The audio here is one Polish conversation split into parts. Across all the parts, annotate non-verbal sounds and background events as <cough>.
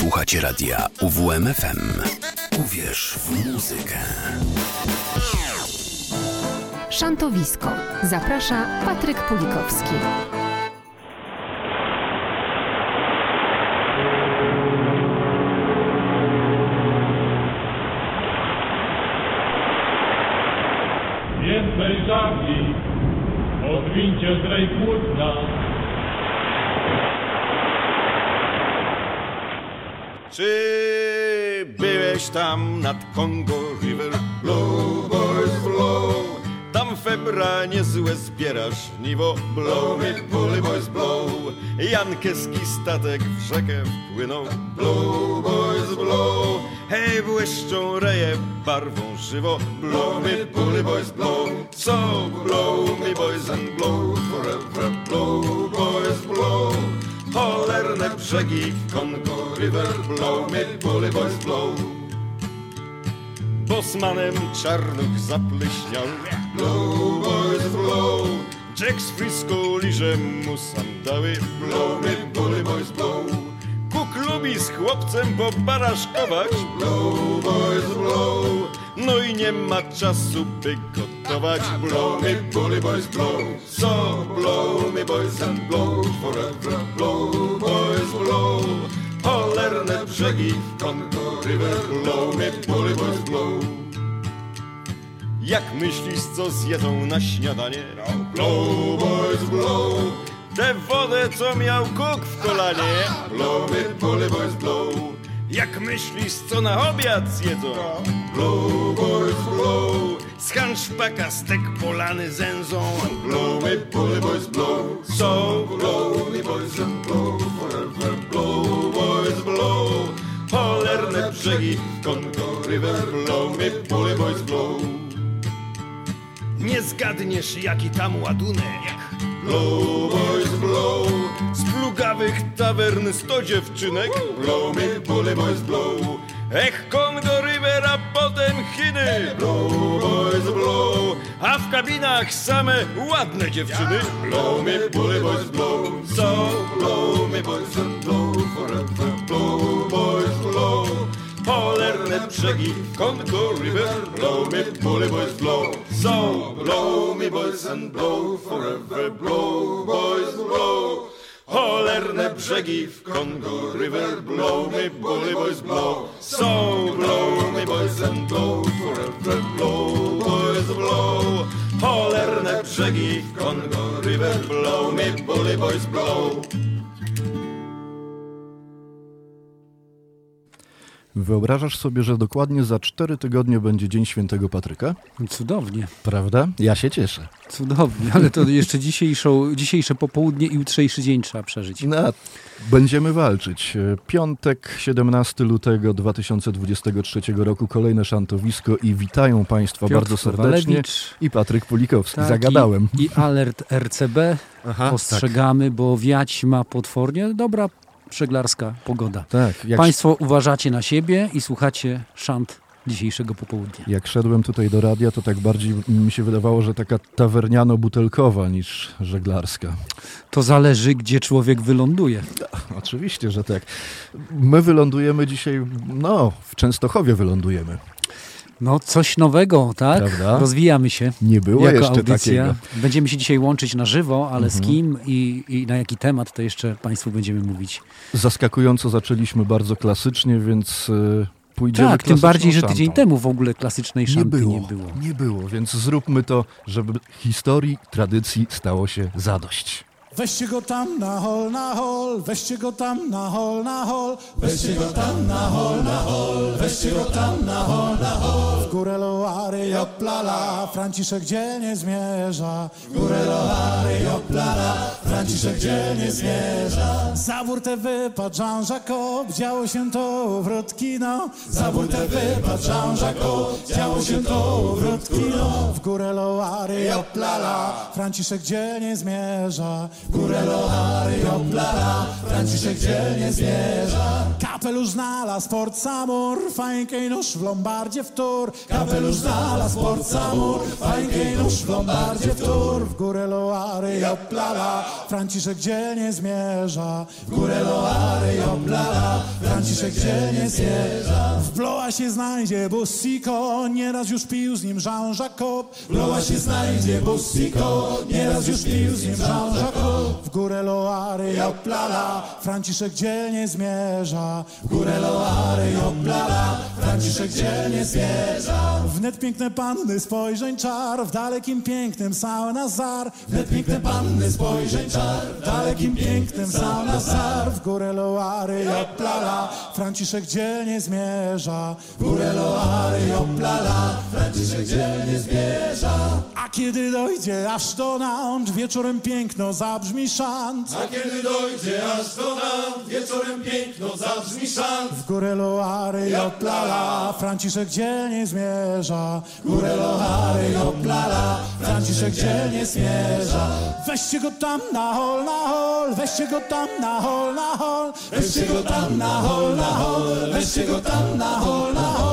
Słuchacie radia UWMFM. Uwierz w muzykę. Szantowisko. Zaprasza Patryk Pulikowski. Więcej żagli, odwincie zdrej płótna. Czy byłeś tam nad Congo River? Blow, boys, blow. Tam febra niezłe zbierasz niwo. Blow me, bully boys, blow. Jankeski statek w rzekę wpłynął. Blow, boys, blow. Hej, błyszczą reje barwą żywo. Blow me, bully boys, blow. So blow me, boys, and blow forever. Blow, boys, blow. Cholerne brzegi Congo River blow, bully boys blow. Bosmanem czarnuch zapleśniał, blow boys blow. Jack z Frisco liże mu sandały, blow bully boys blow. Kuk lubi z chłopcem pobaraszkować, blow boys blow. No i nie ma czasu, by gotować, blow me bully boys blow. So blow me boys and blow forever, blow boys blow. Cholerne brzegi Congo River, blow me bully boys blow. Jak myślisz, co zjedzą na śniadanie? Blow boys blow. Tę wodę, co miał kuk w kolanie. Blow me bully boys blow. Jak myślisz, co na obiad zjedzą? Blow boys blow. Z hanszpaka stek polany zęzą. Blow me bully boys blow. So blow boys and blow forever. Blow boys blow. Cholerne brzegi Congo River. Blow me bully boys blow. Nie zgadniesz jaki tam ładunek Blow boys blow Z plugawych tawern sto dziewczynek. Blow me bully boys blow. Ech Congo River, a potem Chiny. Blow boys blow. A w kabinach same ładne dziewczyny. Blow me bully boys blow. So blow me boys and blow. Forever Blow boys blow. Polerne brzegi Congo River. Blow me bully boys blow. So blow me boys and blow. Forever Blow boys blow Cholerne brzegi w Congo River Blow me bully boys blow. So blow me boys and blow forever Blow boys blow. Cholerne brzegi w Congo River Blow me bully boys blow Wyobrażasz sobie, że dokładnie za cztery tygodnie będzie Dzień Świętego Patryka? Cudownie, Prawda? Ja się cieszę. cudownie, ale to jeszcze dzisiejszą, dzisiejsze popołudnie i jutrzejszy dzień trzeba przeżyć. No, będziemy walczyć. Piątek, 17 lutego 2023 roku, kolejne szantowisko i witają Państwa Piotr bardzo serdecznie. I Patryk Pulikowski. Tak, Zagadałem. I, I alert RCB Aha, ostrzegamy, bo wiać ma potwornie. Dobra przeglarska pogoda. Tak, jak, Państwo uważacie na siebie i słuchacie szant dzisiejszego popołudnia. jak szedłem tutaj do radia, to tak bardziej mi się wydawało, że taka tawerniano-butelkowa niż żeglarska. To zależy, gdzie człowiek wyląduje. Oczywiście, że tak. My wylądujemy dzisiaj, no, w Częstochowie wylądujemy. No, coś nowego, tak? Prawda? Rozwijamy się. Nie było jako jeszcze audycja. takiego. Mhm. Będziemy się dzisiaj łączyć na żywo, ale z kim i, i na jaki temat, to jeszcze Państwu będziemy mówić. Zaskakująco zaczęliśmy bardzo klasycznie, więc y, pójdziemy tak, tym bardziej, że szantą. tydzień temu w ogóle klasycznej nie szanty było, nie było. nie było, więc zróbmy to, żeby historii, tradycji stało się zadość. Weźcie go tam na hol, na hol, weźcie go tam na hol, na hol, weźcie go tam na hol, na hol, weźcie go tam na hol, na hol. W górę loary, joplala, Franciszek dzielnie zmierza. W górę loary, joplala, Franciszek dzielnie zmierza. Za burtę wypadł Jean Jacob, działo się to u Wrotkino. Za burtę wypadł Jean Jacob, działo się to u Wrotkino. W górę loary, joplala, Franciszek dzielnie zmierza. Górę loary, joplala, Franciszek dzielnie zmierza. Kapelusz znalazł port Samur, fajkę i nóż w lombardzie wtór. Kapelusz znalazł port Samur, fajkę i nóż w lombardzie wtór. W górę loary, joplala, Franciszek dzielnie zmierza. W górę loary, joplala, Franciszek Franciszek gdzie nie zmierza. W Bloa się znajdzie Bussiko, nieraz już pił z nim Jean-Jacob. W Bloa się znajdzie Bussiko, nieraz już pił z nim Jean-Jacob. W górę Loary, joplala, Franciszek dzielnie zmierza. W górę Loary, joplala, Franciszek dzielnie zmierza. Wnet piękne panny spojrzeń czar, w dalekim pięknym Saunazar. Wnet piękne panny spojrzeń czar, w dalekim pięknym Saunazar. W górę Loary, joplala, Franciszek dzielnie zmierza. W górę Loary, joplala, Franciszek dzielnie zmierza. A kiedy dojdzie aż do Nantes, wieczorem piękno zabrzmi szant. A kiedy dojdzie aż do nam, wieczorem piękno zabrzmi szans. W górę Loary, joplala, Franciszek dzielnie zmierza. W górę Loary, joplala, Franciszek dzielnie zmierza. Weźcie go tam na hol, na hol, weźcie go tam na hol, na hol. Weźcie go tam na hol, na hol, weźcie go tam na hol, na hol.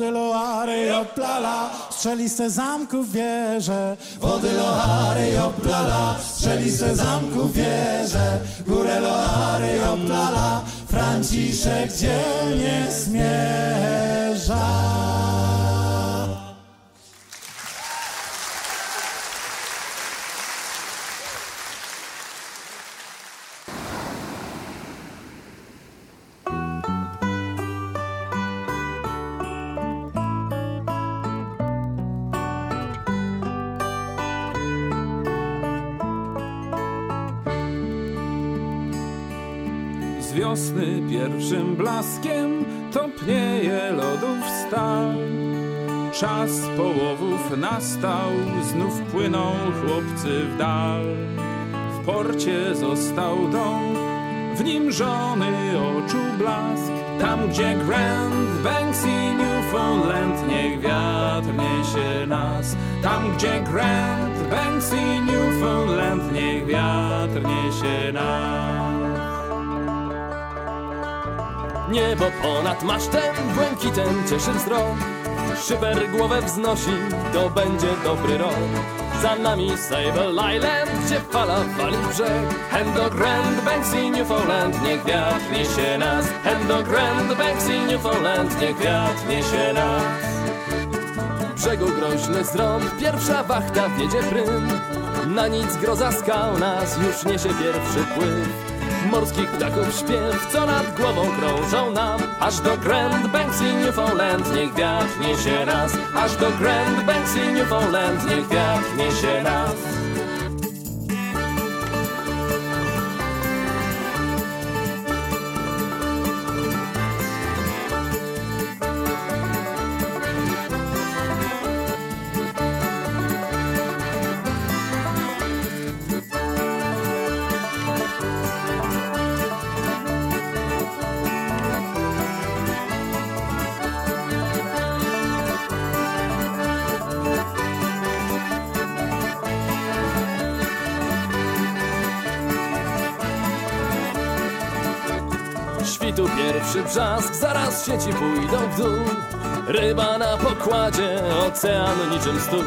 Wody Loary, joplala, strzeliste zamków wieże. Wody Loary, joplala, strzeliste zamków wieże. Górę Loary, joplala, Franciszek dzielnie zmierza. Wiosny pierwszym blaskiem topnieje lodów stal. Czas połowów nastał, znów płyną chłopcy w dal. W porcie został dom, w nim żony oczu blask. Tam gdzie Grand Banks i Newfoundland, niech wiatr niesie nas. Tam gdzie Grand Banks i Newfoundland, niech wiatr niesie nas. Niebo ponad masztem, błękitem cieszy wzrok. Szyber głowę wznosi, to będzie dobry rok. Za nami Sable Island, gdzie fala wali brzeg. Hen do Grand Banks i Newfoundland, niech wiatr niesie nas. Hen do Grand Banks i Newfoundland, niech wiatr niesie nas. Brzegu groźny zrąb, pierwsza wachta wiedzie prym. Na nic groza skał nas już niesie pierwszy pływ. Morskich ptaków śpiew, co nad głową krążą nam. Aż do Grand Banks i Newfoundland, niech wiatr niesie nas Aż do Grand Banks i Newfoundland, niech wiatr niesie nas brzask, zaraz sieci pójdą w dół. Ryba na pokładzie, ocean niczym stół.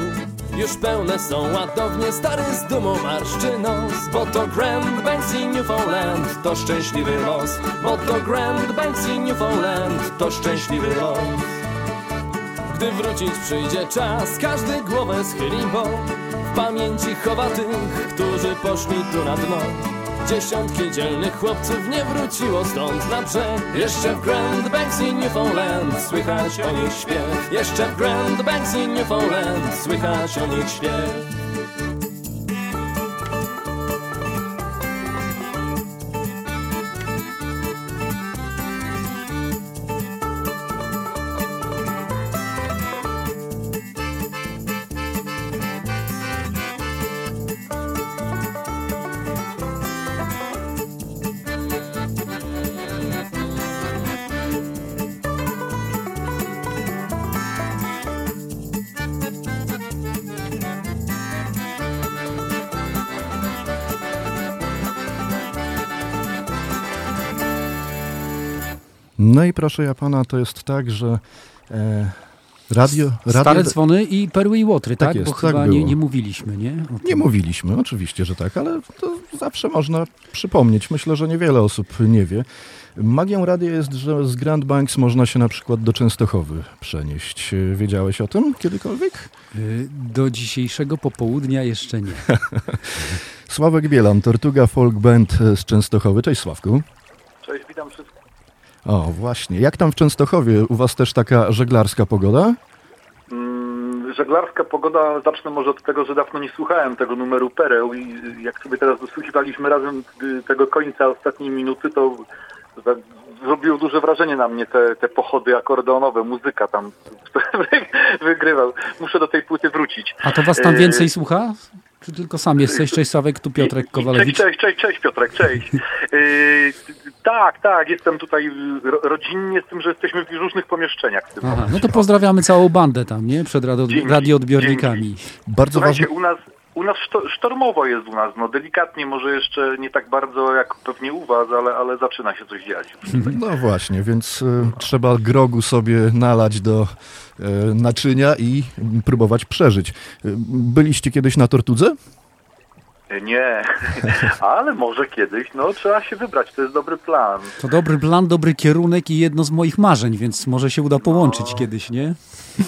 Już pełne są ładownie, stary z dumą marszczy nos. Bo to Grand Banks i Newfoundland, to szczęśliwy los. Bo to Grand Banks i Newfoundland, to szczęśliwy los. Gdy wrócić przyjdzie czas, każdy głowę schyli, bo W pamięci chowa tych, którzy poszli tu na dno Dziesiątki dzielnych chłopców nie wróciło stąd na brzeg. Jeszcze w Grand Banks i Newfoundland słychać o nich śpiew. Jeszcze w Grand Banks i Newfoundland słychać o nich śpiew No i proszę ja pana, to jest tak, że e, radio, radio... Stare dzwony i perły i łotry, tak? Tak jest, Bo tak chyba nie, nie mówiliśmy, nie? Nie mówiliśmy, oczywiście, że tak, ale to zawsze można przypomnieć. Myślę, że niewiele osób nie wie. Magią radia jest, że z Grand Banks można się na przykład do Częstochowy przenieść. E, Wiedziałeś o tym kiedykolwiek? Y, Do dzisiejszego popołudnia jeszcze nie. <laughs> Sławek Bielan, Tortuga Folk Band z Częstochowy. Cześć Sławku. Cześć, witam wszystkich. O, właśnie. Jak tam w Częstochowie? U was też taka żeglarska pogoda? Mm, żeglarska pogoda, zacznę może od tego, że dawno nie słuchałem tego numeru Pereł i jak sobie teraz dosłuchiwaliśmy razem tego końca ostatniej minuty, to zrobiło duże wrażenie na mnie te, te pochody akordeonowe, muzyka tam <laughs> wygrywał. Muszę do tej płyty wrócić. A to was tam Y, więcej słucha? Czy tylko sam jesteś? Cześć Sławek, tu Piotrek Cześć, Kowalewicz. cześć, cześć, cześć Piotrek, cześć. <laughs> Tak, tak, jestem tutaj ro, rodzinnie z tym, że jesteśmy w różnych pomieszczeniach. W tym Aha, no to pozdrawiamy całą bandę tam, nie? Przed radio, Dzięki, radioodbiornikami. Bardzo Słuchajcie, ważne. u nas, u nas szto, sztormowo jest u nas, no delikatnie, może jeszcze nie tak bardzo jak pewnie u was, ale, ale zaczyna się coś dziać. <laughs> No właśnie, więc e, trzeba grogu sobie nalać do e, naczynia i próbować przeżyć. E, Byliście kiedyś na Tortudze? Nie, <laughs> ale może kiedyś, no trzeba się wybrać, to jest dobry plan. To dobry plan, dobry kierunek i jedno z moich marzeń, więc może się uda połączyć No. kiedyś, nie?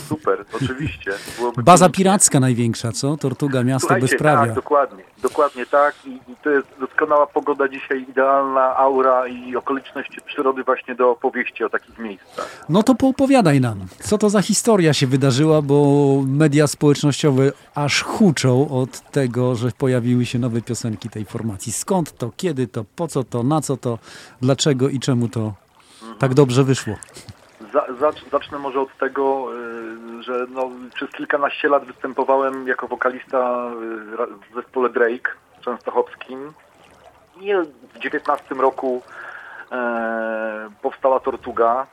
Super, oczywiście. Byłoby Baza pięknie. piracka największa, co? Tortuga, miasto Słuchajcie, bezprawia. tak, dokładnie, dokładnie tak I, i to jest doskonała pogoda dzisiaj, idealna aura i okoliczności przyrody właśnie do opowieści o takich miejscach. No to poopowiadaj nam, co to za historia się wydarzyła, bo media społecznościowe aż huczą od tego, że pojawiły się nowe piosenki tej formacji. Skąd to, kiedy to, po co to, na co to, dlaczego i czemu to tak dobrze wyszło? Za, zacz, zacznę może od tego, y, że no, przez kilkanaście lat występowałem jako wokalista y, w zespole Drake częstochowskim i w 19 roku e, powstała Tortuga.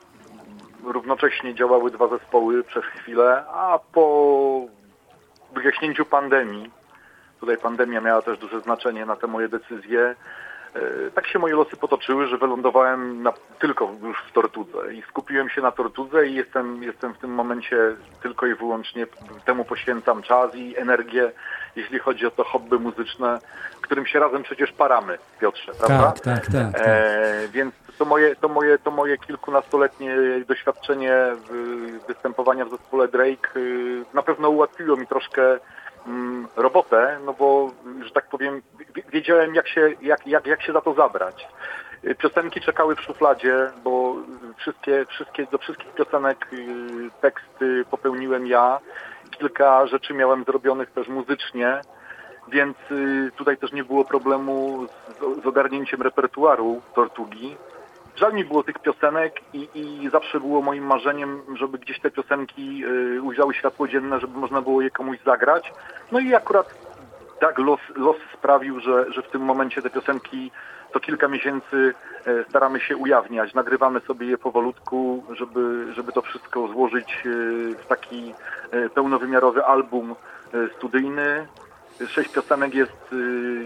Równocześnie działały dwa zespoły przez chwilę, a po wygaśnięciu pandemii, tutaj pandemia miała też duże znaczenie na te moje decyzje, E, tak się moje losy potoczyły, że wylądowałem na, tylko już w Tortudze i skupiłem się na Tortudze i jestem, jestem w tym momencie tylko i wyłącznie temu poświęcam czas i energię, jeśli chodzi o to hobby muzyczne, którym się razem przecież paramy, Piotrze, prawda? Tak, tak, tak. tak. E, więc to moje, to, moje, to moje kilkunastoletnie doświadczenie w, występowania w zespole Drake y, na pewno ułatwiło mi troszkę robotę, no bo, że tak powiem, wi- wiedziałem jak się, jak, jak, jak się za to zabrać. Y, Piosenki czekały w szufladzie, bo wszystkie, wszystkie, do wszystkich piosenek y, teksty popełniłem ja. Kilka rzeczy miałem zrobionych też muzycznie, więc y, tutaj też nie było problemu z, z ogarnięciem repertuaru Tortugi. Żal mi było tych piosenek i, i zawsze było moim marzeniem, żeby gdzieś te piosenki y, ujrzały światło dzienne, żeby można było je komuś zagrać. No i akurat tak los, los sprawił, że, że w tym momencie te piosenki to kilka miesięcy e, staramy się ujawniać. Nagrywamy sobie je powolutku, żeby, żeby to wszystko złożyć e, w taki e, pełnowymiarowy album studyjny. Sześć piosenek jest y,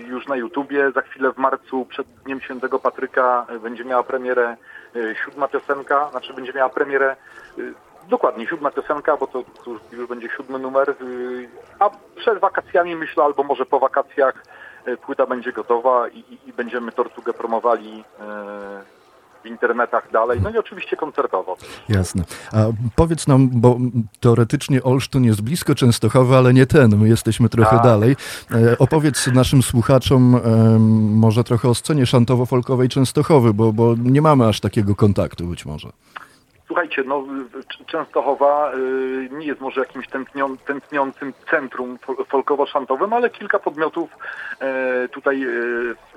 już na YouTubie. Za chwilę w marcu przed Dniem Świętego Patryka y, będzie miała premierę y, siódma piosenka, znaczy będzie miała premierę dokładnie siódma piosenka, bo to, już, będzie siódmy numer. A przed wakacjami myślę, albo może po wakacjach płyta będzie gotowa i, i, i będziemy Tortugę promowali internetach dalej. No i oczywiście koncertowo. Jasne. A powiedz nam, bo teoretycznie Olsztyn jest blisko Częstochowy, ale nie ten, my jesteśmy trochę Tak. dalej. E, opowiedz naszym słuchaczom może trochę o scenie szantowo-folkowej Częstochowy, bo, bo nie mamy aż takiego kontaktu być może. Słuchajcie, no Cz- Częstochowa y, nie jest może jakimś tętnią, tętniącym centrum fol- folkowo-szantowym, ale kilka podmiotów e, tutaj e,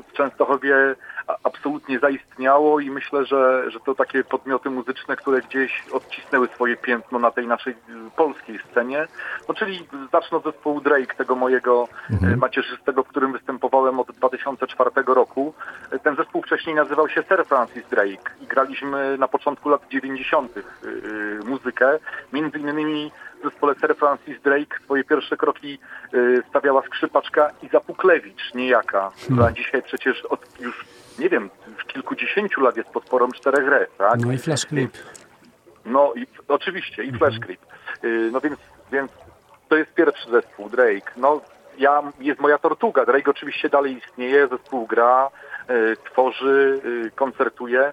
w Częstochowie a- absolutnie zaistniało i myślę, że, że to takie podmioty muzyczne, które gdzieś odcisnęły swoje piętno na tej naszej y, polskiej scenie. No czyli zacznę od zespołu Drake, tego mojego e, macierzystego, w którym występowałem od 2004 roku. E, Ten zespół wcześniej nazywał się Sir Francis Drake i graliśmy na początku lat 90. y, y, muzykę. Między innymi w zespole Sir Francis Drake swoje pierwsze kroki y, stawiała skrzypaczka Iza Puklewicz, niejaka, która dzisiaj przecież od już, nie wiem, kilkudziesięciu lat jest podporą czterech re, tak? No i flash clip. No i oczywiście, i Flash Creep. Y, No więc, więc to jest pierwszy zespół, Drake. No ja, jest moja tortuga. Drake oczywiście dalej istnieje, zespół gra, y, tworzy, y, koncertuje.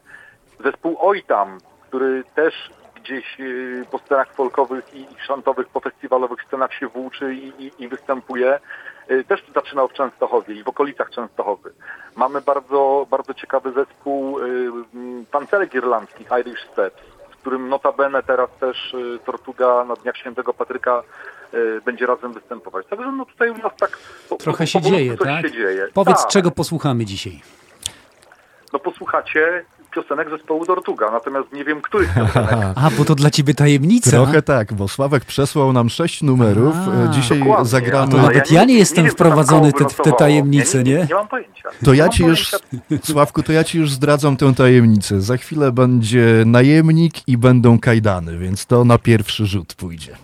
zespół Oj Tam, który też gdzieś y, po scenach folkowych i, i szantowych, po festiwalowych scenach się włóczy i, i, i występuje. Y, Też zaczynał w Częstochowie i w okolicach Częstochowy. Mamy bardzo, bardzo ciekawy zespół y, tancerek irlandzkich, Irish Steps, w którym notabene teraz też y, Tortuga na Dniach Świętego Patryka y, będzie razem występować. Także no tutaj u nas tak po, Trochę się po dzieje, tak? się dzieje. Powiedz, tak. czego posłuchamy dzisiaj. No posłuchacie piosenek zespołu Tortuga, natomiast nie wiem, których piosenek. <laughs> A, bo to dla ciebie tajemnica. Trochę tak, bo Sławek przesłał nam sześć numerów. A. E, Dzisiaj Dokładnie, zagramy. To nawet ja nie jestem wiem, co tam wprowadzony te- w te wylosowało. tajemnice, nie? nie? Nie mam pojęcia. To Nie ja ci już, pojęcia. Sławku, to ja ci już zdradzam tę tajemnicę. Za chwilę będzie najemnik i będą kajdany, więc to na pierwszy rzut pójdzie.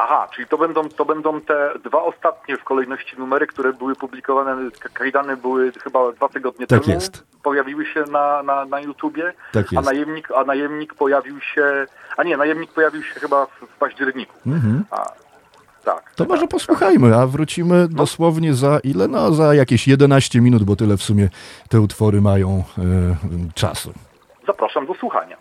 Aha, czyli to będą, to będą te dwa ostatnie w kolejności numery, które były publikowane, kajdany były chyba dwa tygodnie Tak temu. jest. Pojawiły się na, na, na YouTubie, Tak a najemnik, a najemnik pojawił się, a nie, najemnik pojawił się chyba w, w październiku. Mhm. A, tak. To tak, może posłuchajmy, a wrócimy dosłownie za ile? No za jakieś 11 minut, bo tyle w sumie te utwory mają e, czasu. Zapraszam do słuchania.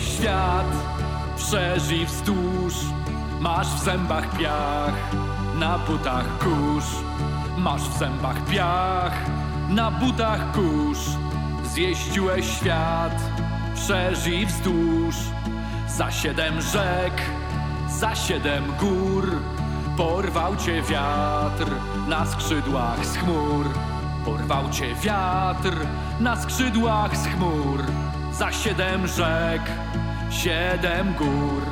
Świat, przeżyj wzdłuż Masz w zębach piach, na butach kurz. Masz w zębach piach, na butach kurz. Zjeździłeś świat, przeżyj wzdłuż. Za siedem rzek, za siedem gór Porwał cię wiatr na skrzydłach z chmur. Porwał cię wiatr na skrzydłach z chmur. Za siedem rzek, siedem gór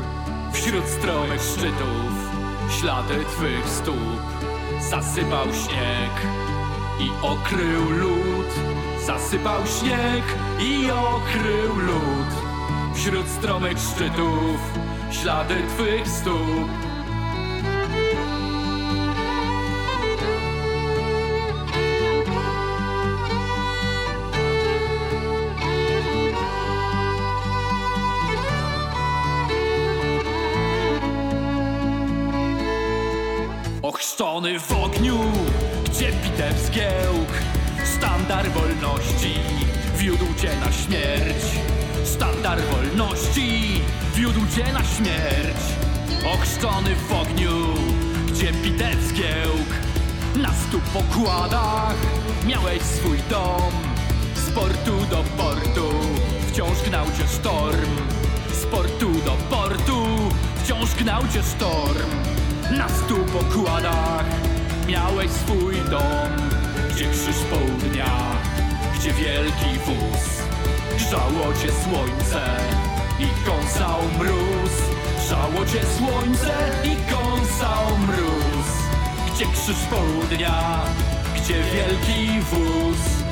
Wśród stromych szczytów ślady twych stóp. Zasypał śnieg i okrył lód. Zasypał śnieg i okrył lód. Wśród stromych szczytów ślady twych stóp Ochrzczony w ogniu, gdzie bitew zgiełk. Sztandar wolności wiódł cię na śmierć. Sztandar wolności wiódł cię na śmierć. Ochrzczony w ogniu, gdzie bitew zgiełk. Na stu pokładach miałeś swój dom. Z portu do portu wciąż gnał cię sztorm Z portu do portu wciąż gnał cię sztorm na stu pokładach miałeś swój dom, gdzie krzyż południa, gdzie wielki wóz. Grzało cię słońce i kąsał mróz. Grzało cię słońce i kąsał mróz. Gdzie krzyż południa, gdzie wielki wóz.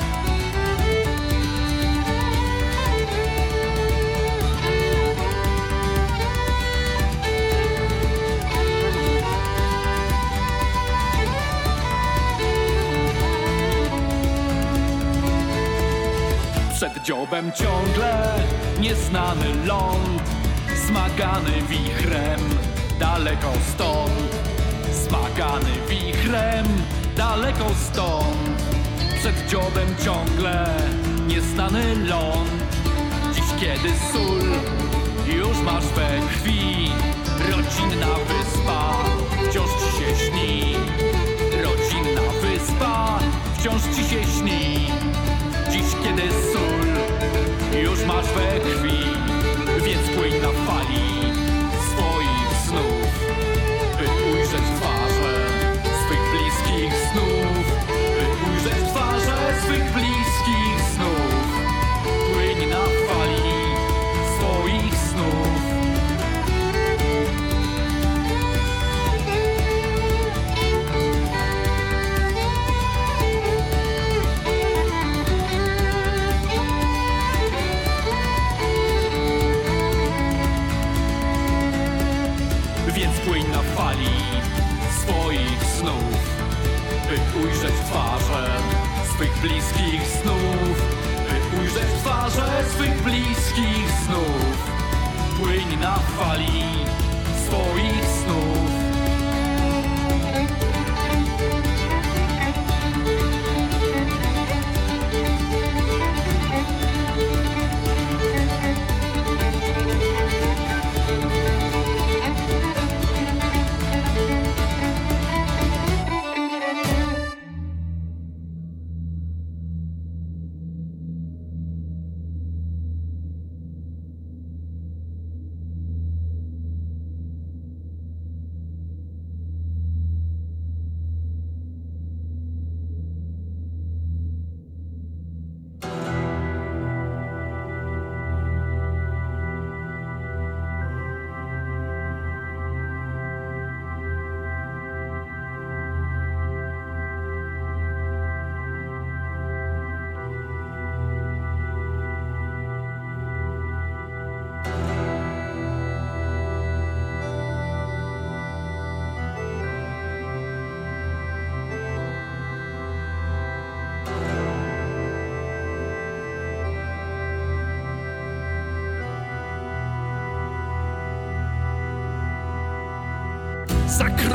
Przed dziobem ciągle nieznany ląd Smagany wichrem daleko stąd Smagany wichrem daleko stąd. Przed dziobem ciągle nieznany ląd Dziś kiedy sól już masz we krwi Rodzinna wyspa wciąż ci się śni. Rodzinna wyspa wciąż ci się śni Dziś kiedy sól już masz we krwi Więc płyń na fali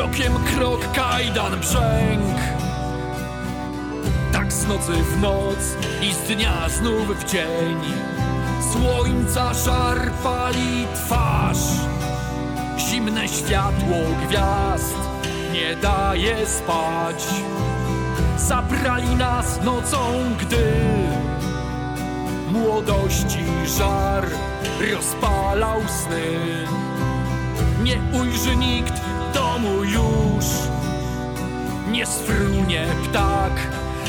krokiem krok kajdan brzęk. Tak z nocy w noc i z dnia znów w dzień. Słońca żar pali twarz. Zimne światło gwiazd nie daje spać. Zabrali nas nocą, gdy Młodości żar rozpalał sny. Nie ujrzy nikt domu już. Nie sfrunie ptak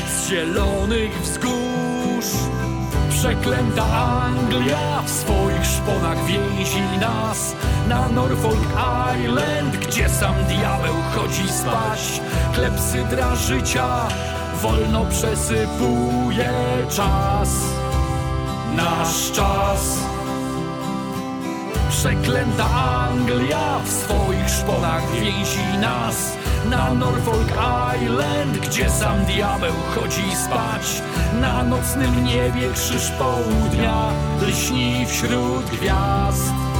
z zielonych wzgórz. Przeklęta Anglia w swoich szponach więzi nas. Na Norfolk Island, gdzie sam diabeł chodzi spać. Klepsydra życia wolno przesypuje czas. Nasz czas Przeklęta Anglia w swoich szponach więzi nas Na Norfolk Island, gdzie sam diabeł chodzi spać. Na nocnym niebie krzyż południa lśni wśród gwiazd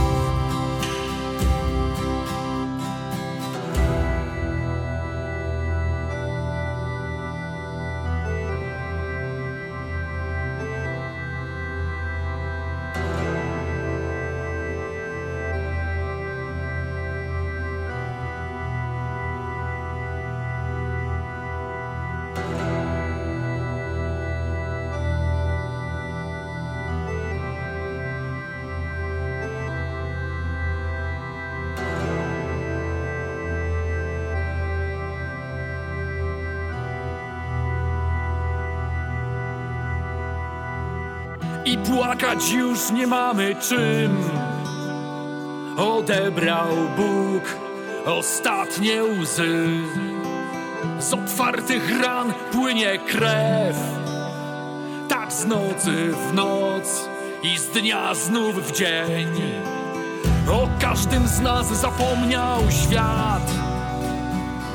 płakać już nie mamy czym. Odebrał Bóg ostatnie łzy. Z otwartych ran płynie krew. Tak z nocy w noc i z dnia znów w dzień. O każdym z nas zapomniał świat.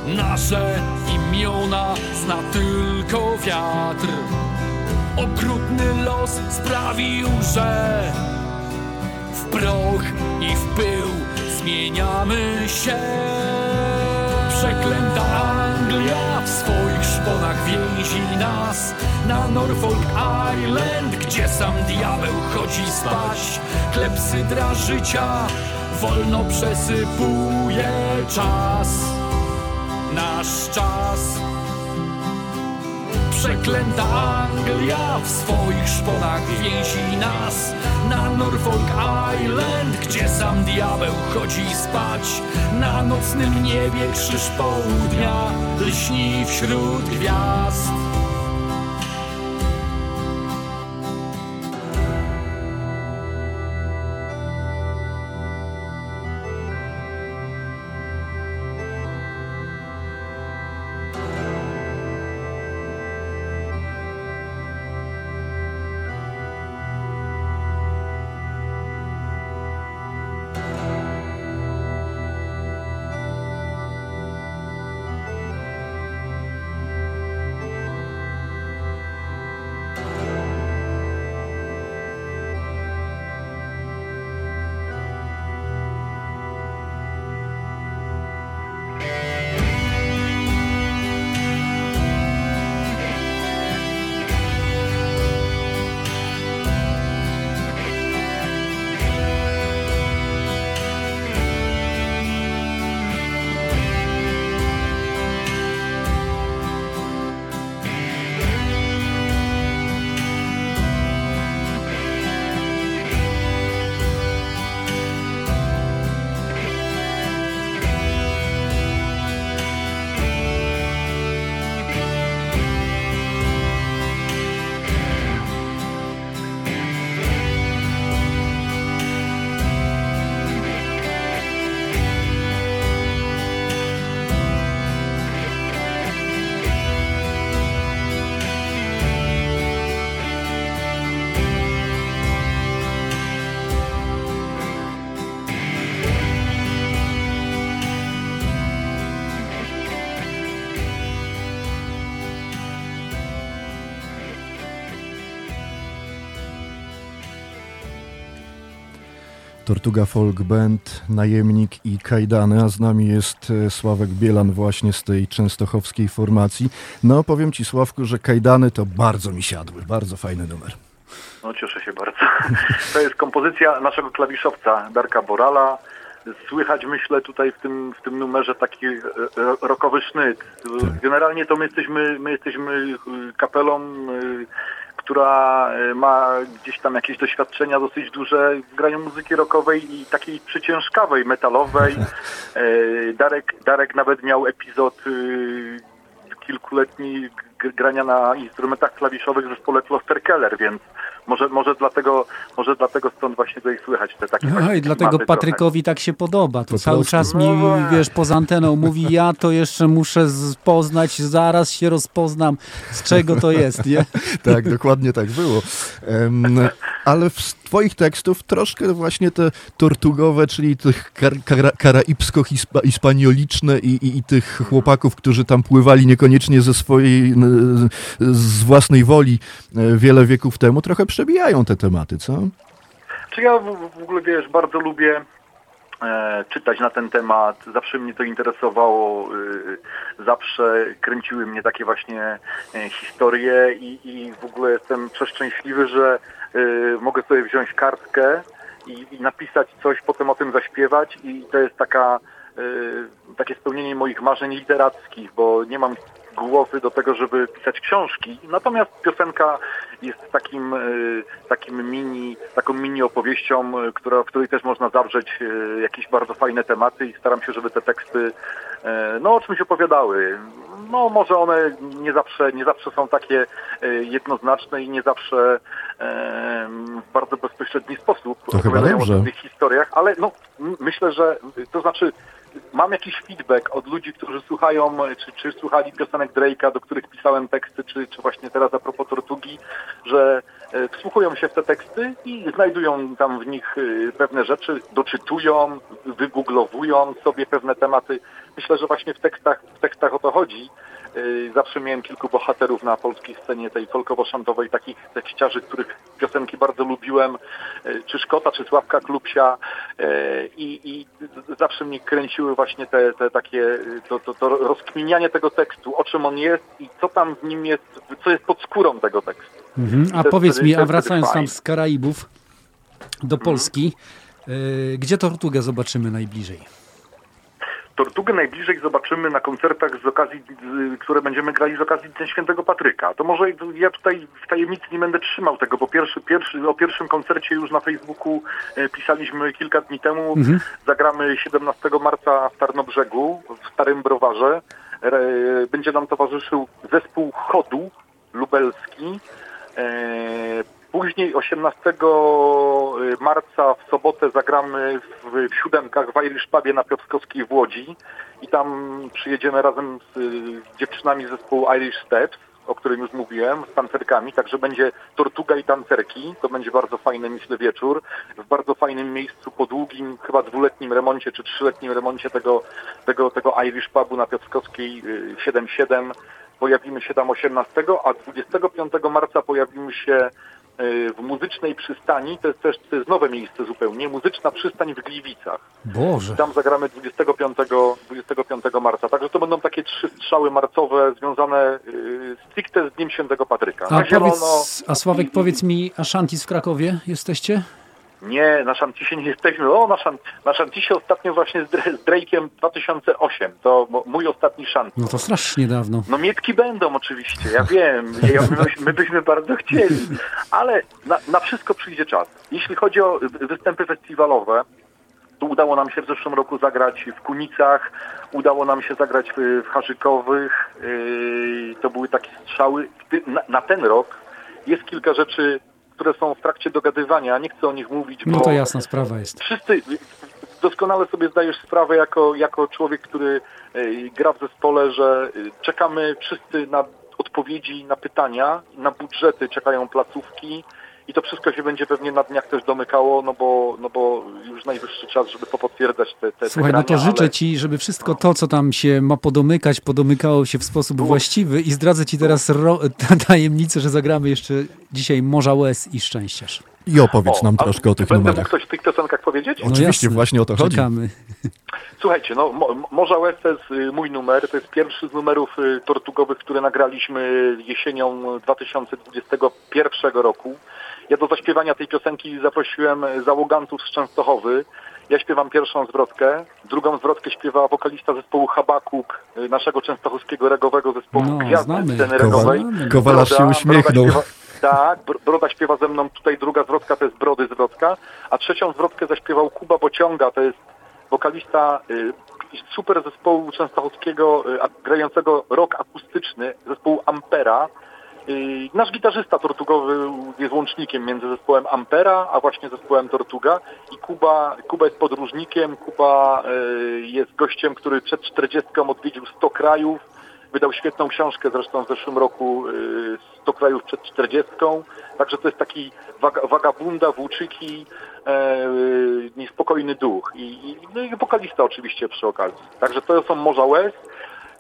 Nasze imiona zna tylko wiatr Okrutny los sprawił, że w proch i w pył zmieniamy się. Przeklęta Anglia w swoich szponach więzi nas na Norfolk Island, gdzie sam diabeł chodzi spać. Klepsydra życia wolno przesypuje czas. Nasz czas przeklęta Anglia w swoich szponach więzi nas na Norfolk Island, gdzie sam diabeł chodzi spać. Na nocnym niebie krzyż południa lśni wśród gwiazd. Tortuga Folk Band, Najemnik i Kajdany, a z nami jest e, Sławek Bielan właśnie z tej częstochowskiej formacji. No powiem Ci Sławku, że Kajdany to bardzo mi siadły, bardzo fajny numer. No cieszę się bardzo. <laughs> To jest kompozycja naszego klawiszowca Darka Borala. Słychać myślę tutaj w tym, w tym numerze taki e, e, rockowy sznyt. Generalnie to my jesteśmy, my jesteśmy kapelą, która y, ma gdzieś tam jakieś doświadczenia dosyć duże w graniu muzyki rockowej i takiej przyciężkawej, metalowej. <laughs> E, Darek, Darek nawet miał epizod y, kilkuletni grania na instrumentach klawiszowych w zespole Kloster Keller, więc może, może, dlatego, może dlatego stąd właśnie tutaj słychać te takie No i dlatego klimaty trochę. Patrykowi tak się podoba. To Po cały prostu. czas mi, No wiesz, poza anteną mówi, ja to jeszcze muszę poznać, zaraz się rozpoznam, z czego to jest, nie? <laughs> Tak, dokładnie tak było. Em, ale z Twoich tekstów troszkę właśnie te tortugowe, czyli tych kar, kara, karaibsko-hispanioliczne i, i, i tych chłopaków, którzy tam pływali niekoniecznie ze swojej, z własnej woli e, wiele wieków temu, trochę przebijają te tematy, co? Czy ja w, w ogóle, wiesz, bardzo lubię e, czytać na ten temat. Zawsze mnie to interesowało. Y, zawsze kręciły mnie takie właśnie e, historie i, i w ogóle jestem przeszczęśliwy, że mogę sobie wziąć kartkę i, i napisać coś, potem o tym zaśpiewać i to jest taka y, takie spełnienie moich marzeń literackich, bo nie mam głowy do tego, żeby pisać książki. Natomiast piosenka jest takim, y, takim mini, taką mini opowieścią, y, która, w której też można zawrzeć y, jakieś bardzo fajne tematy i staram się, żeby te teksty no, o czymś opowiadały. No może one nie zawsze, nie zawsze są takie jednoznaczne i nie zawsze w bardzo bezpośredni sposób To opowiadają o pewnych historiach, ale no, myślę, że to znaczy mam jakiś feedback od ludzi, którzy słuchają, czy, czy słuchali piosenek Drake'a, do których pisałem teksty, czy, czy właśnie teraz a propos Tortugi, że e, wsłuchują się w te teksty i znajdują tam w nich e, pewne rzeczy, doczytują, wygooglowują sobie pewne tematy. Myślę, że właśnie w tekstach, w tekstach o to chodzi. E, Zawsze miałem kilku bohaterów na polskiej scenie tej folkowo-szantowej, takich tekściarzy, których piosenki bardzo lubiłem, e, czy Szkota, czy Sławka Klubsia e, i, i zawsze mnie kręciły właśnie te, te takie, to, to, to rozkminianie tego tekstu, o czym on jest i co tam w nim jest, co jest pod skórą tego tekstu. Mhm. A jest powiedz mi, a wracając tam z Karaibów do Polski, y, gdzie Tortugę zobaczymy najbliżej? Tortugę najbliżej zobaczymy na koncertach z okazji, które będziemy grali z okazji Dnia Świętego Patryka. To może ja tutaj w tajemnicy nie będę trzymał tego, bo pierwszy, pierwszy, o pierwszym koncercie już na Facebooku e, pisaliśmy kilka dni temu. Mhm. Zagramy 17 marca w Tarnobrzegu, w Starym Browarze. E, Będzie nam towarzyszył zespół Chodu lubelski. Później 18 marca w sobotę zagramy w, w siódemkach w Irish Pubie na Piotrkowskiej w Łodzi i tam przyjedziemy razem z y, dziewczynami z zespołu Irish Steps, o którym już mówiłem, z tancerkami, także będzie tortuga i tancerki, to będzie bardzo fajny, myślę, wieczór, w bardzo fajnym miejscu po długim, chyba dwuletnim remoncie, czy trzyletnim remoncie tego, tego, tego Irish Pubu na Piotrkowskiej y, 7-7 pojawimy się tam 18, a 25 marca pojawimy się y, w muzycznej przystani, to jest też to jest nowe miejsce zupełnie, muzyczna przystań w Gliwicach. Boże. Tam zagramy 25, 25 marca. Także to będą takie trzy strzały marcowe związane y, stricte z Dniem Świętego Patryka. A, powiedz, a Sławek, powiedz mi, a w Krakowie jesteście? Nie, na Szantisie nie jesteśmy. O, na, szan, na Szantisie ostatnio właśnie z, Dr- z Drake'iem 2008. To mój ostatni szant. No to strasznie dawno. No mietki będą oczywiście, ja wiem. Ja, my, byśmy- my byśmy bardzo chcieli. Ale na, na wszystko przyjdzie czas. Jeśli chodzi o wy- występy festiwalowe, to udało nam się w zeszłym roku zagrać w Kunicach, udało nam się zagrać w, w Harzykowych. Yy, to były takie strzały. Na, na ten rok jest kilka rzeczy, które są w trakcie dogadywania. Nie chcę o nich mówić, No bo to jasna sprawa jest. wszyscy doskonale sobie zdajesz sprawę jako, jako człowiek, który e, gra w zespole, że e, czekamy wszyscy na odpowiedzi na pytania, na budżety czekają placówki i to wszystko się będzie pewnie na dniach też domykało, no bo, no bo już najwyższy czas, żeby popotwierdzać te, te, te Słuchaj, no to grania, życzę ale- ci, żeby wszystko to, co tam się ma podomykać, podomykało się w sposób właściwy i zdradzę ci teraz ro- <laughs> tajemnicę, że zagramy jeszcze dzisiaj Morza Łez i Szczęściarz. I opowiedz O, nam troszkę o tych Będę mógł numerach. coś w tych piosenkach powiedzieć? No Oczywiście, jasne. właśnie o to chodzi. Czekamy. <laughs> Słuchajcie, no Mo- Morza Łez to jest y, mój numer, to jest pierwszy z numerów y, tortugowych, które nagraliśmy jesienią 2021 roku. Ja do zaśpiewania tej piosenki zaprosiłem y, załogantów z Częstochowy. Ja śpiewam pierwszą zwrotkę, drugą zwrotkę śpiewa wokalista zespołu Habakuk, y, naszego częstochowskiego regowego zespołu No, Gwiazdy znamy. sceny Kowal- regowej. Kowalarz się uśmiechnął. Broda śpiewa, tak, Br- Broda śpiewa ze mną, tutaj druga zwrotka to jest Brody zwrotka, a trzecią zwrotkę zaśpiewał Kuba Bociąga, to jest wokalista y, super zespołu częstochowskiego y, grającego rock akustyczny, zespołu Ampera. Y, nasz gitarzysta tortugowy jest łącznikiem między zespołem Ampera, a właśnie zespołem Tortuga i Kuba, Kuba jest podróżnikiem, Kuba y, jest gościem, który przed 40 odwiedził 100 krajów, wydał świetną książkę zresztą w zeszłym roku y, 100 krajów przed 40. Także to jest taki waga, wagabunda, włóczyki, e, y, niespokojny duch. I, no i wokalista oczywiście przy okazji. Także to są Morza Łez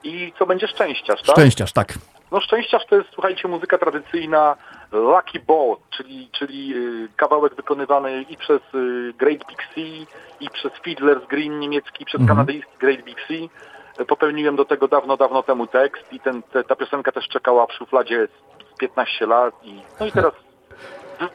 i co będzie szczęściarz, tak? Szczęściarz, tak. No szczęściarz to jest, słuchajcie, muzyka tradycyjna Lucky Boat, czyli, czyli y, kawałek wykonywany i przez y, Great Big Sea, i przez Fiddler's Green niemiecki, przez Mhm. kanadyjski Great Big Sea. Popełniłem do tego dawno, dawno temu tekst i ten, te, ta piosenka też czekała w szufladzie z 15 lat i no i <laughs> teraz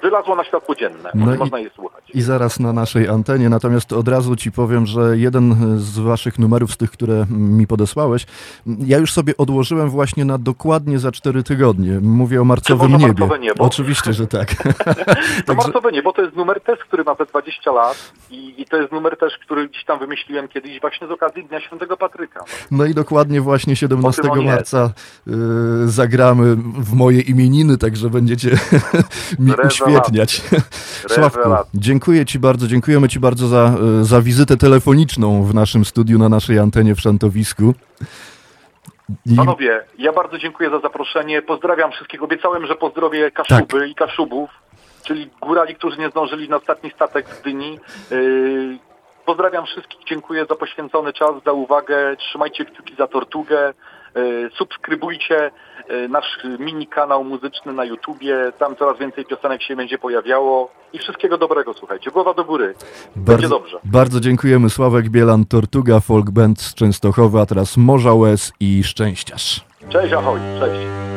wylazło na światło dzienne. No i- Można je słuchać. I zaraz na naszej antenie, natomiast od razu ci powiem, że jeden z waszych numerów, z tych, które mi podesłałeś, ja już sobie odłożyłem właśnie na dokładnie za cztery tygodnie. Mówię o marcowym niebie. marcowe niebo? Oczywiście, że tak. <laughs> <laughs> No marcowe nie, bo to jest numer też, który ma te 20 lat i, i to jest numer też, który gdzieś tam wymyśliłem kiedyś właśnie z okazji Dnia Świętego Patryka. No i dokładnie właśnie 17 O tym on jest. marca y, zagramy w moje imieniny, także będziecie <laughs> mi. Uświetniać. <laughs> Sławku, dziękuję ci bardzo, dziękujemy ci bardzo za, y, za wizytę telefoniczną w naszym studiu, na naszej antenie w Szantowisku. I- Panowie, ja bardzo dziękuję za zaproszenie. Pozdrawiam wszystkich. Obiecałem, że pozdrowię Kaszuby i Kaszubów, czyli górali, którzy nie zdążyli na ostatni statek z Gdyni. Yy, pozdrawiam wszystkich. Dziękuję za poświęcony czas, za uwagę. Trzymajcie kciuki za Tortugę. Yy, subskrybujcie nasz mini kanał muzyczny na YouTubie. Tam coraz więcej piosenek się będzie pojawiało. I wszystkiego dobrego, słuchajcie. Głowa do góry. Będzie Bardzo, dobrze. bardzo dziękujemy. Sławek Bielan, Tortuga, Folk Band z Częstochowy, a teraz Morza Łez i Szczęściarz. Cześć, ahoj. Cześć.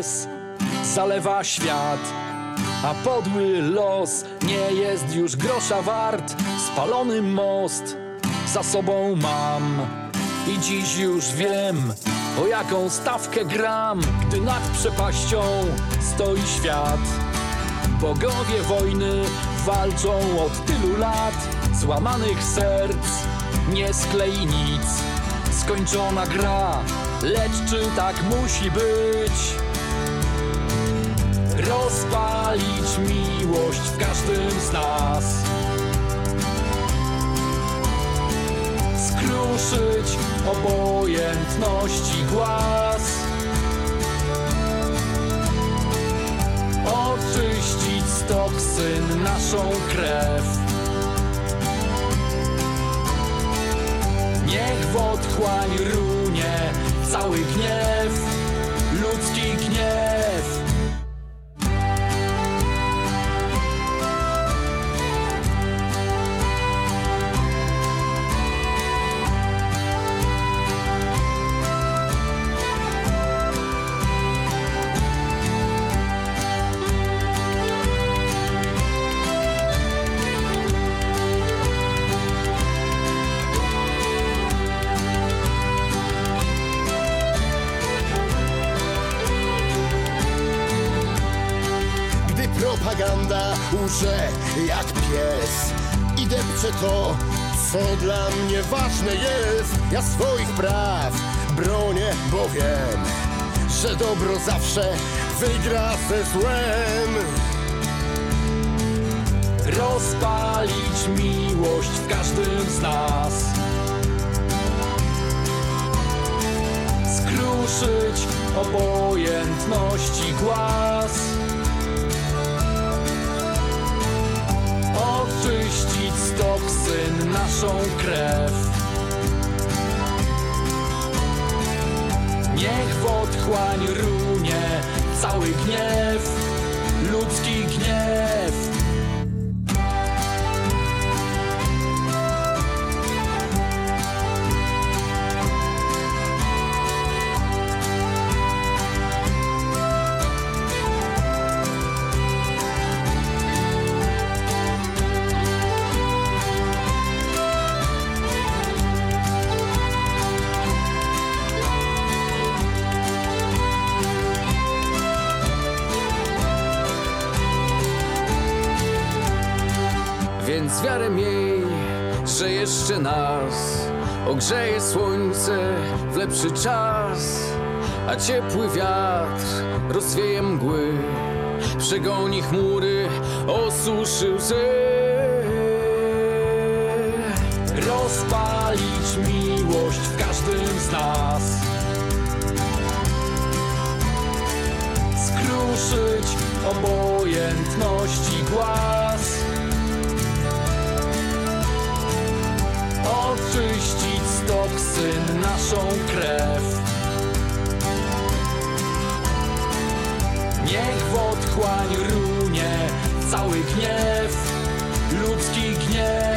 Łez zalewa świat, a podły los nie jest już grosza wart. Spalony most za sobą mam i dziś już wiem, o jaką stawkę gram, gdy nad przepaścią stoi świat. Bogowie wojny walczą od tylu lat, złamanych serc nie sklei nic. Skończona gra, lecz czy tak musi być? Rozpalić miłość w każdym z nas. Skruszyć obojętności głaz. Oczyścić z toksyn naszą krew. Niech w otchłań runie cały gniew, ludzki gniew. Co dla mnie ważne jest Ja swoich praw bronię, bo wiem Że dobro zawsze wygra ze złem. Rozpalić miłość w każdym z nas. Skruszyć obojętności głaz naszą krew. Niech w otchłań runie cały gniew Ludzki gniew nas. Ogrzeje słońce w lepszy czas, a ciepły wiatr rozwieje mgły, przegoni chmury, osuszy łzy. Rozpalić miłość w każdym z nas. Skruszyć obojętności głaz Oczyścić z toksyn naszą krew. Niech w otchłań runie cały gniew Ludzki gniew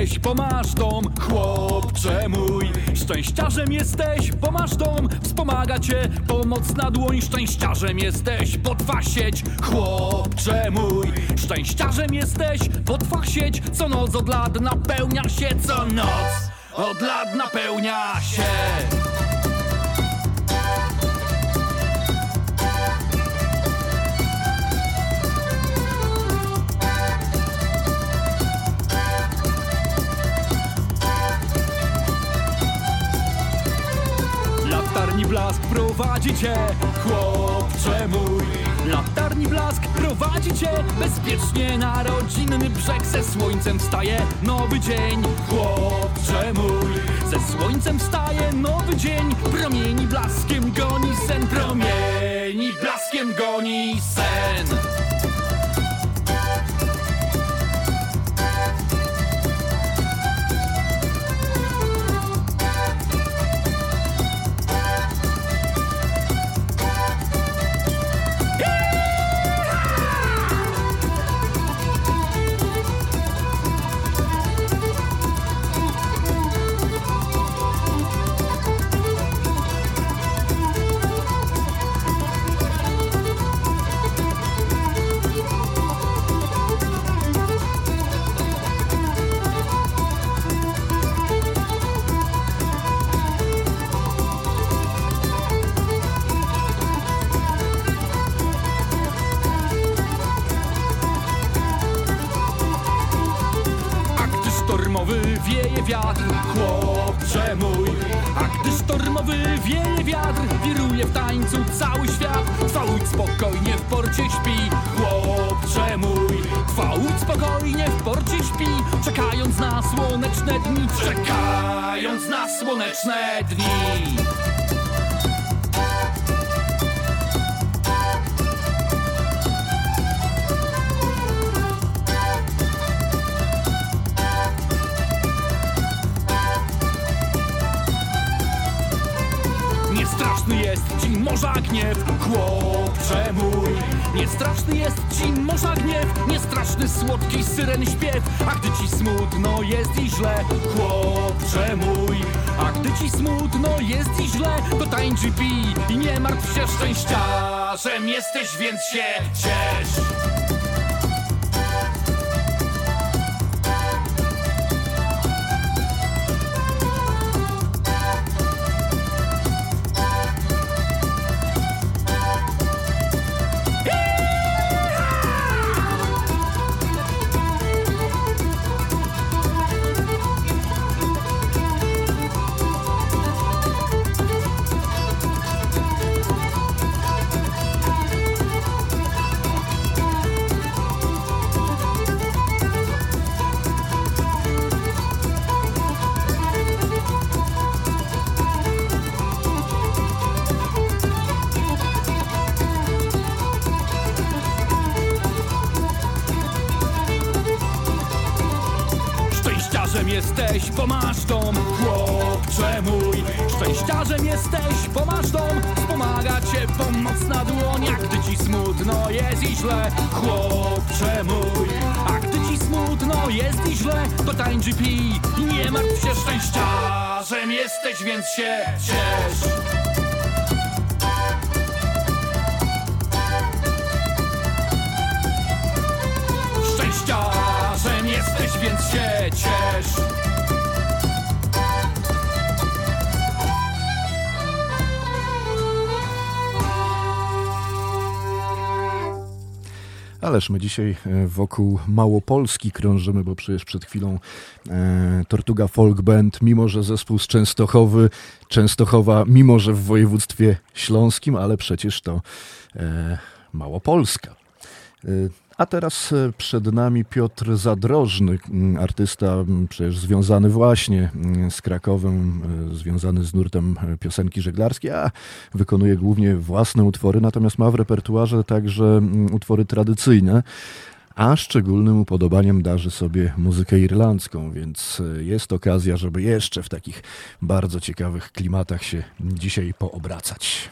jesteś, bo masz dom, chłopcze mój. Szczęściarzem jesteś, bo masz dom, wspomaga cię pomocna dłoń. Szczęściarzem jesteś, bo twa sieć, chłopcze mój. Szczęściarzem jesteś, bo twa sieć co noc od lat napełnia się, co noc od lat napełnia się. Blask prowadzi cię, chłopcze mój. Latarni blask prowadzi cię bezpiecznie na rodzinny brzeg. Ze słońcem wstaje nowy dzień, chłopcze mój. Ze słońcem wstaje nowy dzień, promieni blaskiem goni sen, promieni blaskiem goni sen. Niestraszny jest ci morza gniew, chłopcze mój Niestraszny jest ci morza gniew, niestraszny słodki syren śpiew. A gdy ci smutno jest i źle, chłopcze mój A gdy ci smutno jest i źle, to tańcz i pij I nie martw się szczęściarzem. Jesteś, więc się ciesz jesteś, więc Ależ my dzisiaj e, wokół Małopolski krążymy, bo przecież przed chwilą e, Tortuga Folk Band, mimo że zespół z Częstochowy, Częstochowa, mimo że w województwie śląskim, ale przecież to e, Małopolska. E, a teraz e, przed nami Piotr Zadrożny, m, artysta m, przecież związany właśnie m, z Krakowem, e, związany z nurtem e, piosenki żeglarskiej, a wykonuje głównie własne utwory, natomiast ma w repertuarze także utwory tradycyjne. A szczególnym upodobaniem darzy sobie muzykę irlandzką, więc jest okazja, żeby jeszcze w takich bardzo ciekawych klimatach się dzisiaj poobracać.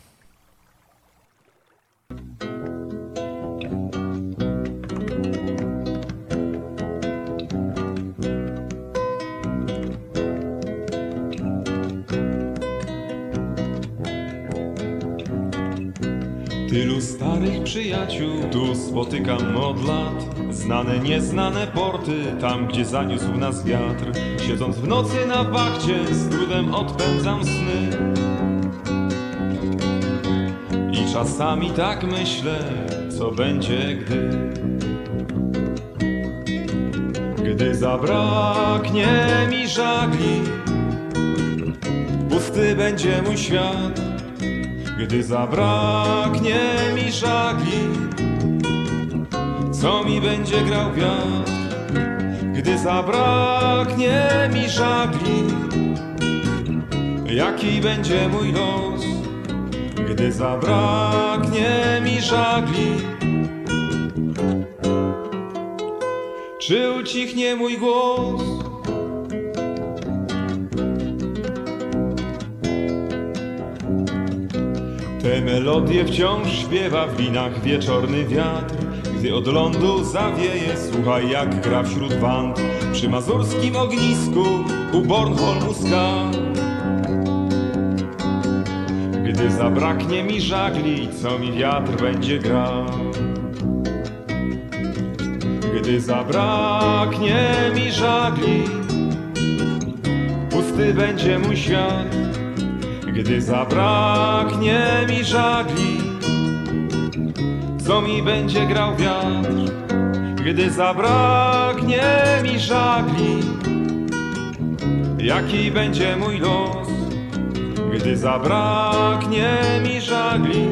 Starych przyjaciół tu spotykam od lat. Znane, nieznane porty, tam gdzie zaniósł nas wiatr. Siedząc w nocy na wachcie, z trudem odpędzam sny. I czasami tak myślę, co będzie gdy Gdy zabraknie mi żagli. Pusty będzie mój świat Gdy zabraknie mi żagli Co mi będzie grał wiatr Gdy zabraknie mi żagli Jaki będzie mój los Gdy zabraknie mi żagli Czy ucichnie mój głos? Te melodie wciąż śpiewa w linach wieczorny wiatr. Gdy od lądu zawieje, słuchaj jak gra wśród wand. Przy mazurskim ognisku u Bornholmu skan Gdy zabraknie mi żagli, co mi wiatr będzie grał. Gdy zabraknie mi żagli Pusty będzie mój świat Gdy zabraknie mi żagli Co mi będzie grał wiatr Gdy zabraknie mi żagli Jaki będzie mój los Gdy zabraknie mi żagli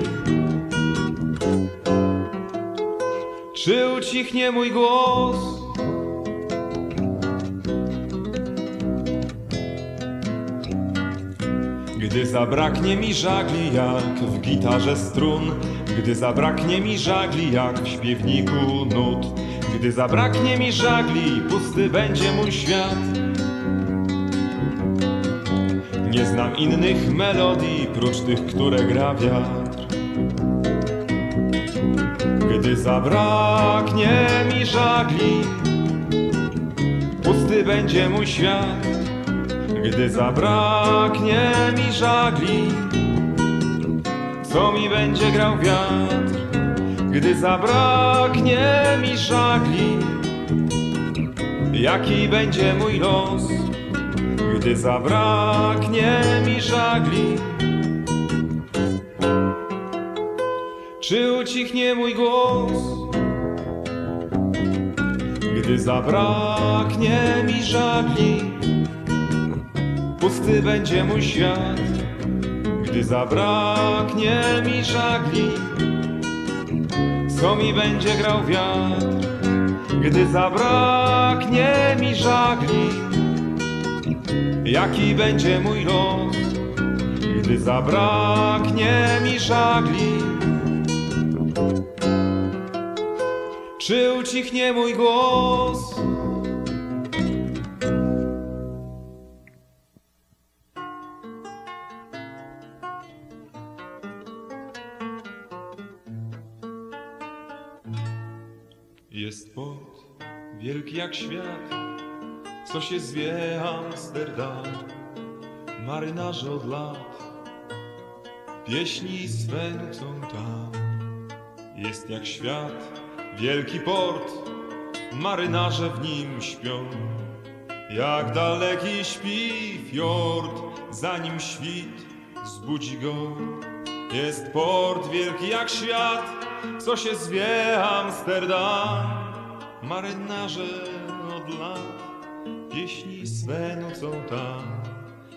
Czy ucichnie mój głos? Gdy zabraknie mi żagli jak w gitarze strun Gdy zabraknie mi żagli jak w śpiewniku nut Gdy zabraknie mi żagli pusty będzie mój świat. Nie znam innych melodii prócz tych, które gra wiatr. Gdy zabraknie mi żagli Pusty będzie mój świat Gdy zabraknie mi żagli Co mi będzie grał wiatr Gdy zabraknie mi żagli Jaki będzie mój los Gdy zabraknie mi żagli Czy ucichnie mój głos? Gdy zabraknie mi żagli Pusty będzie mój świat. Gdy zabraknie mi żagli Co mi będzie grał wiatr? Gdy zabraknie mi żagli Jaki będzie mój los? Gdy zabraknie mi żagli. Czy ucichnie mój głos? Jak świat, co się zwie Amsterdam. Marynarze od lat pieśni swe nucą tam. Jest jak świat, wielki port, marynarze w nim śpią. Jak daleki śpi fiord, zanim świt zbudzi go. Jest port wielki jak świat, co się zwie Amsterdam. Marynarze od lat pieśni swe nucą tam.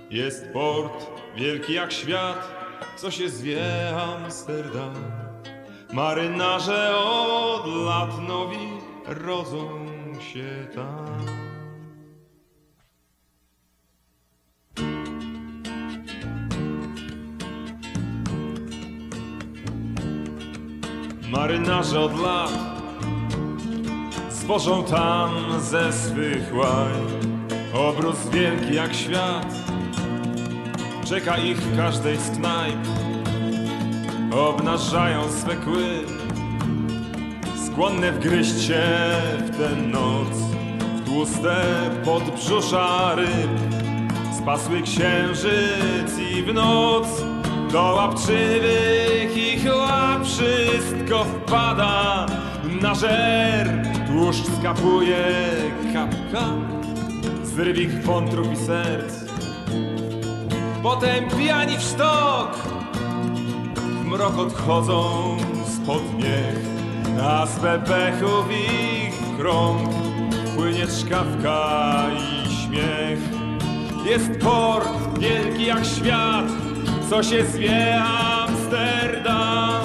Jest port wielki jak świat, co się zwie Amsterdam. Marynarze od lat nowi rodzą się tam. Marynarze od lat zwożą tam ze swych łaj Obrus wielki jak świat. Czeka ich w każdej z knajp Obnażają swe kły. Skłonne wgryźć się w tę noc. W tłuste podbrzusza ryb. Spasły księżyc i w noc. Do łapczywych ich łap wszystko wpada. Na żer. Tłuszcz skapuje kapka z rybich i serc. Potem pijani w sztok w mrok odchodzą spod miech, a z bebechów ich krąg płynie czkawka i śmiech. Jest port wielki jak świat, co się zwie Amsterdam.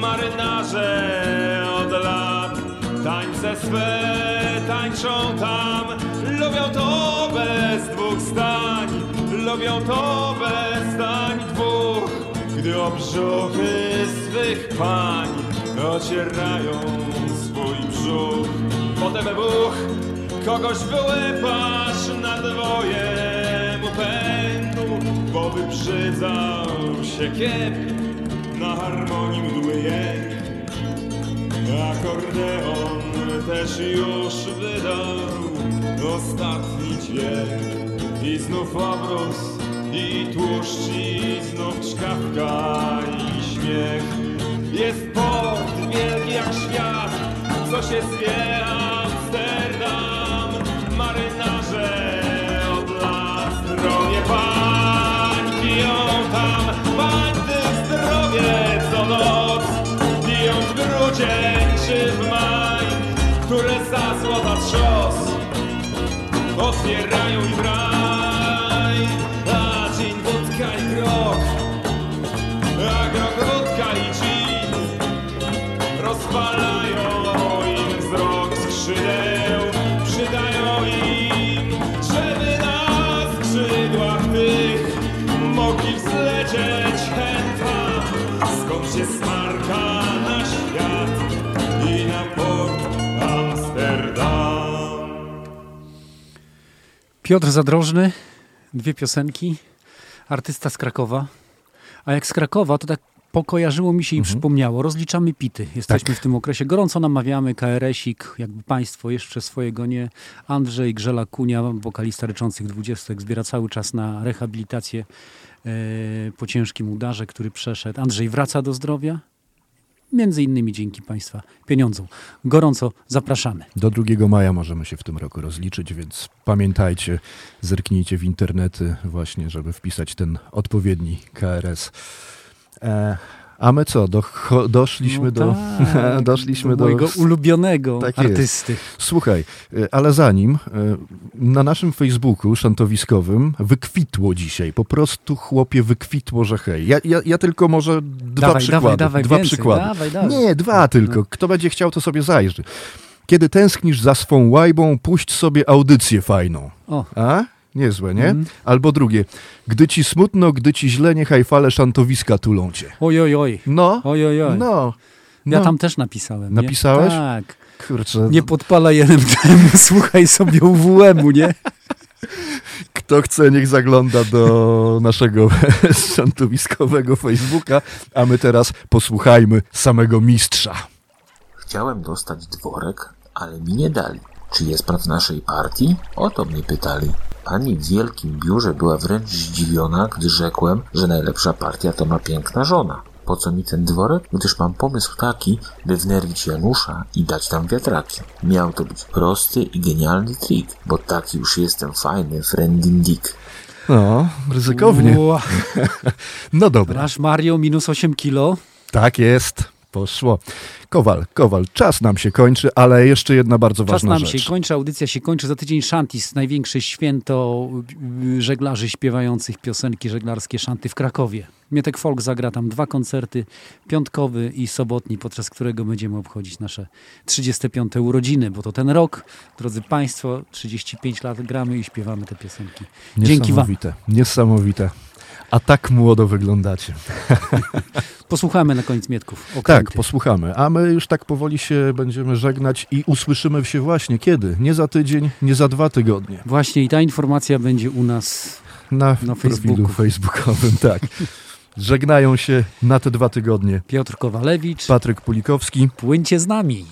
Marynarze tańce swe tańczą tam. Lubią to bez dwóch zdań, lubią to bez zdań dwóch. Gdy o brzuchy swych pań ocierają swój brzuch. Potem buch kogoś wyłypasz na dwoje mu pęku, bo wybrzydzał się kiep na harmonii mdły jęk. Akordeon też już wydał ostatni dźwięk i znów obrus i tłuszcz i znów czkawka i śmiech. Jest port wielki jak świat, co się zwie otwierają im raj. Piotr Zadrożny, dwie piosenki, artysta z Krakowa. A jak z Krakowa, to tak pokojarzyło mi się i przypomniało. Rozliczamy pity. Jesteśmy w tym okresie. Gorąco namawiamy KRS-ik, jakby państwo jeszcze swojego nie. Andrzej Grzela Kunia, wokalista ryczących dwudziestek, zbiera cały czas na rehabilitację e, po ciężkim udarze, który przeszedł. Andrzej wraca do zdrowia. Między innymi dzięki Państwa pieniądzom. Gorąco zapraszamy. Do 2 maja możemy się w tym roku rozliczyć, więc pamiętajcie, zerknijcie w internety właśnie, żeby wpisać ten odpowiedni KRS. E, a my co, do, doszliśmy No do... tak, <laughs> doszliśmy do do... mojego ulubionego Tak jest. artysty. Słuchaj, e, ale zanim, e, na naszym Facebooku szantowiskowym wykwitło dzisiaj, po prostu chłopie wykwitło, że hej. Ja, ja, ja tylko może dwa Dawaj, przykłady. dawaj, dawaj, dwa więcej, przykłady. dawaj, dawaj. Nie, dwa tylko. Kto będzie chciał, to sobie zajrzy. Kiedy tęsknisz za swą łajbą, puść sobie audycję fajną. O. A? Niezłe, nie? Mhm. Albo drugie. Gdy ci smutno, gdy ci źle, niechaj fale szantowiska tulą cię. Oj, oj, oj. No. Oj, oj, oj. No. Ja no. tam też napisałem. Nie? Napisałeś? Tak. Kurczę. Nie podpalaj LMTM, słuchaj sobie UWM-u, nie? <laughs> Kto chce, niech zagląda do naszego <laughs> szantowiskowego Facebooka, a my teraz posłuchajmy samego mistrza. Chciałem dostać dworek, ale mi nie dali. Czy jest pan w naszej partii? O to mnie pytali. Pani w wielkim biurze była wręcz zdziwiona, gdy rzekłem, że najlepsza partia to ma piękna żona. Po co mi ten dworek? Gdyż mam pomysł taki, by wnerwić Janusza i dać tam wiatraki. Miał to być prosty i genialny trik, bo taki już jestem fajny, friendin dick. No, ryzykownie. Ua. <laughs> No dobra. Nasz Mario minus 8 kilo. Tak jest. Poszło. Kowal, Kowal, czas nam się kończy, ale jeszcze jedna bardzo Czas ważna nam rzecz. się kończy, audycja się kończy. Za tydzień Shantis, największe święto y, żeglarzy śpiewających piosenki żeglarskie Shanty w Krakowie. Mietek Folk zagra tam dwa koncerty, piątkowy i sobotni, podczas którego będziemy obchodzić nasze 35. urodziny, bo to ten rok, drodzy Państwo, 35 lat gramy i śpiewamy te piosenki. Dzięki Wam. Niesamowite, niesamowite. A tak młodo wyglądacie. <laughs> Posłuchamy na koniec Mietków. Tak, Okręty. posłuchamy. A my już tak powoli się będziemy żegnać i usłyszymy się właśnie kiedy? Nie za tydzień, nie za dwa tygodnie. Właśnie i ta informacja będzie u nas Na, na profilu facebookowym, tak. <laughs> Żegnają się na te dwa tygodnie Piotr Kowalewicz. Patryk Pulikowski. Płyńcie z nami.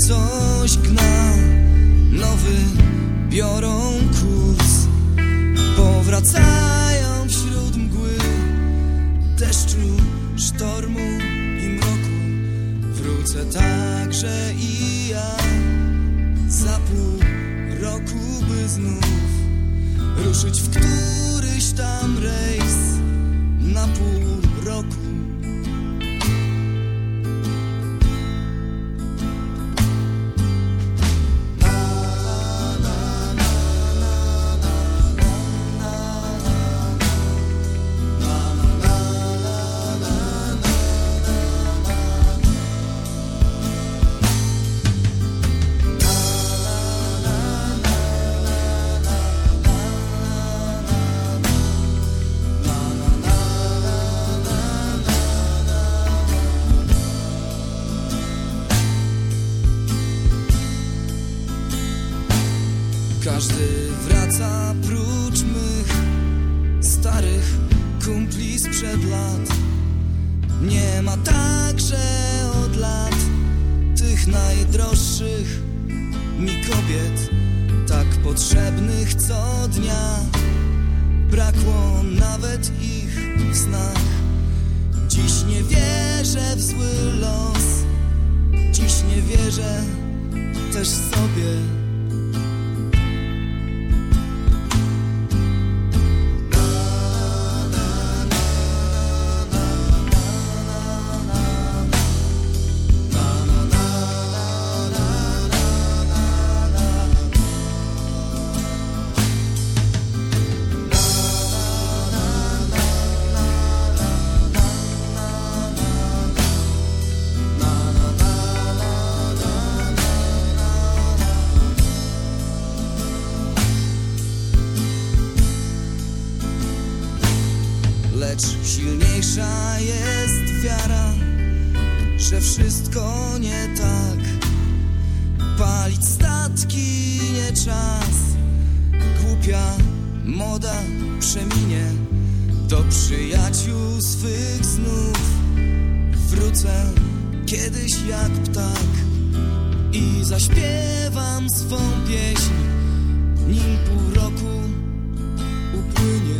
Coś gna nowy biorą kurs. Powracają wśród mgły. Deszczu, sztormu i mroku. Wrócę także i ja. Za pół roku by znów Ruszyć w któryś tam rejs. Na pół roku silniejsza jest wiara, że wszystko nie tak. Palić statki nie czas, głupia moda przeminie. Do przyjaciół swych znów wrócę kiedyś jak ptak i zaśpiewam swą pieśń, nim pół roku upłynie.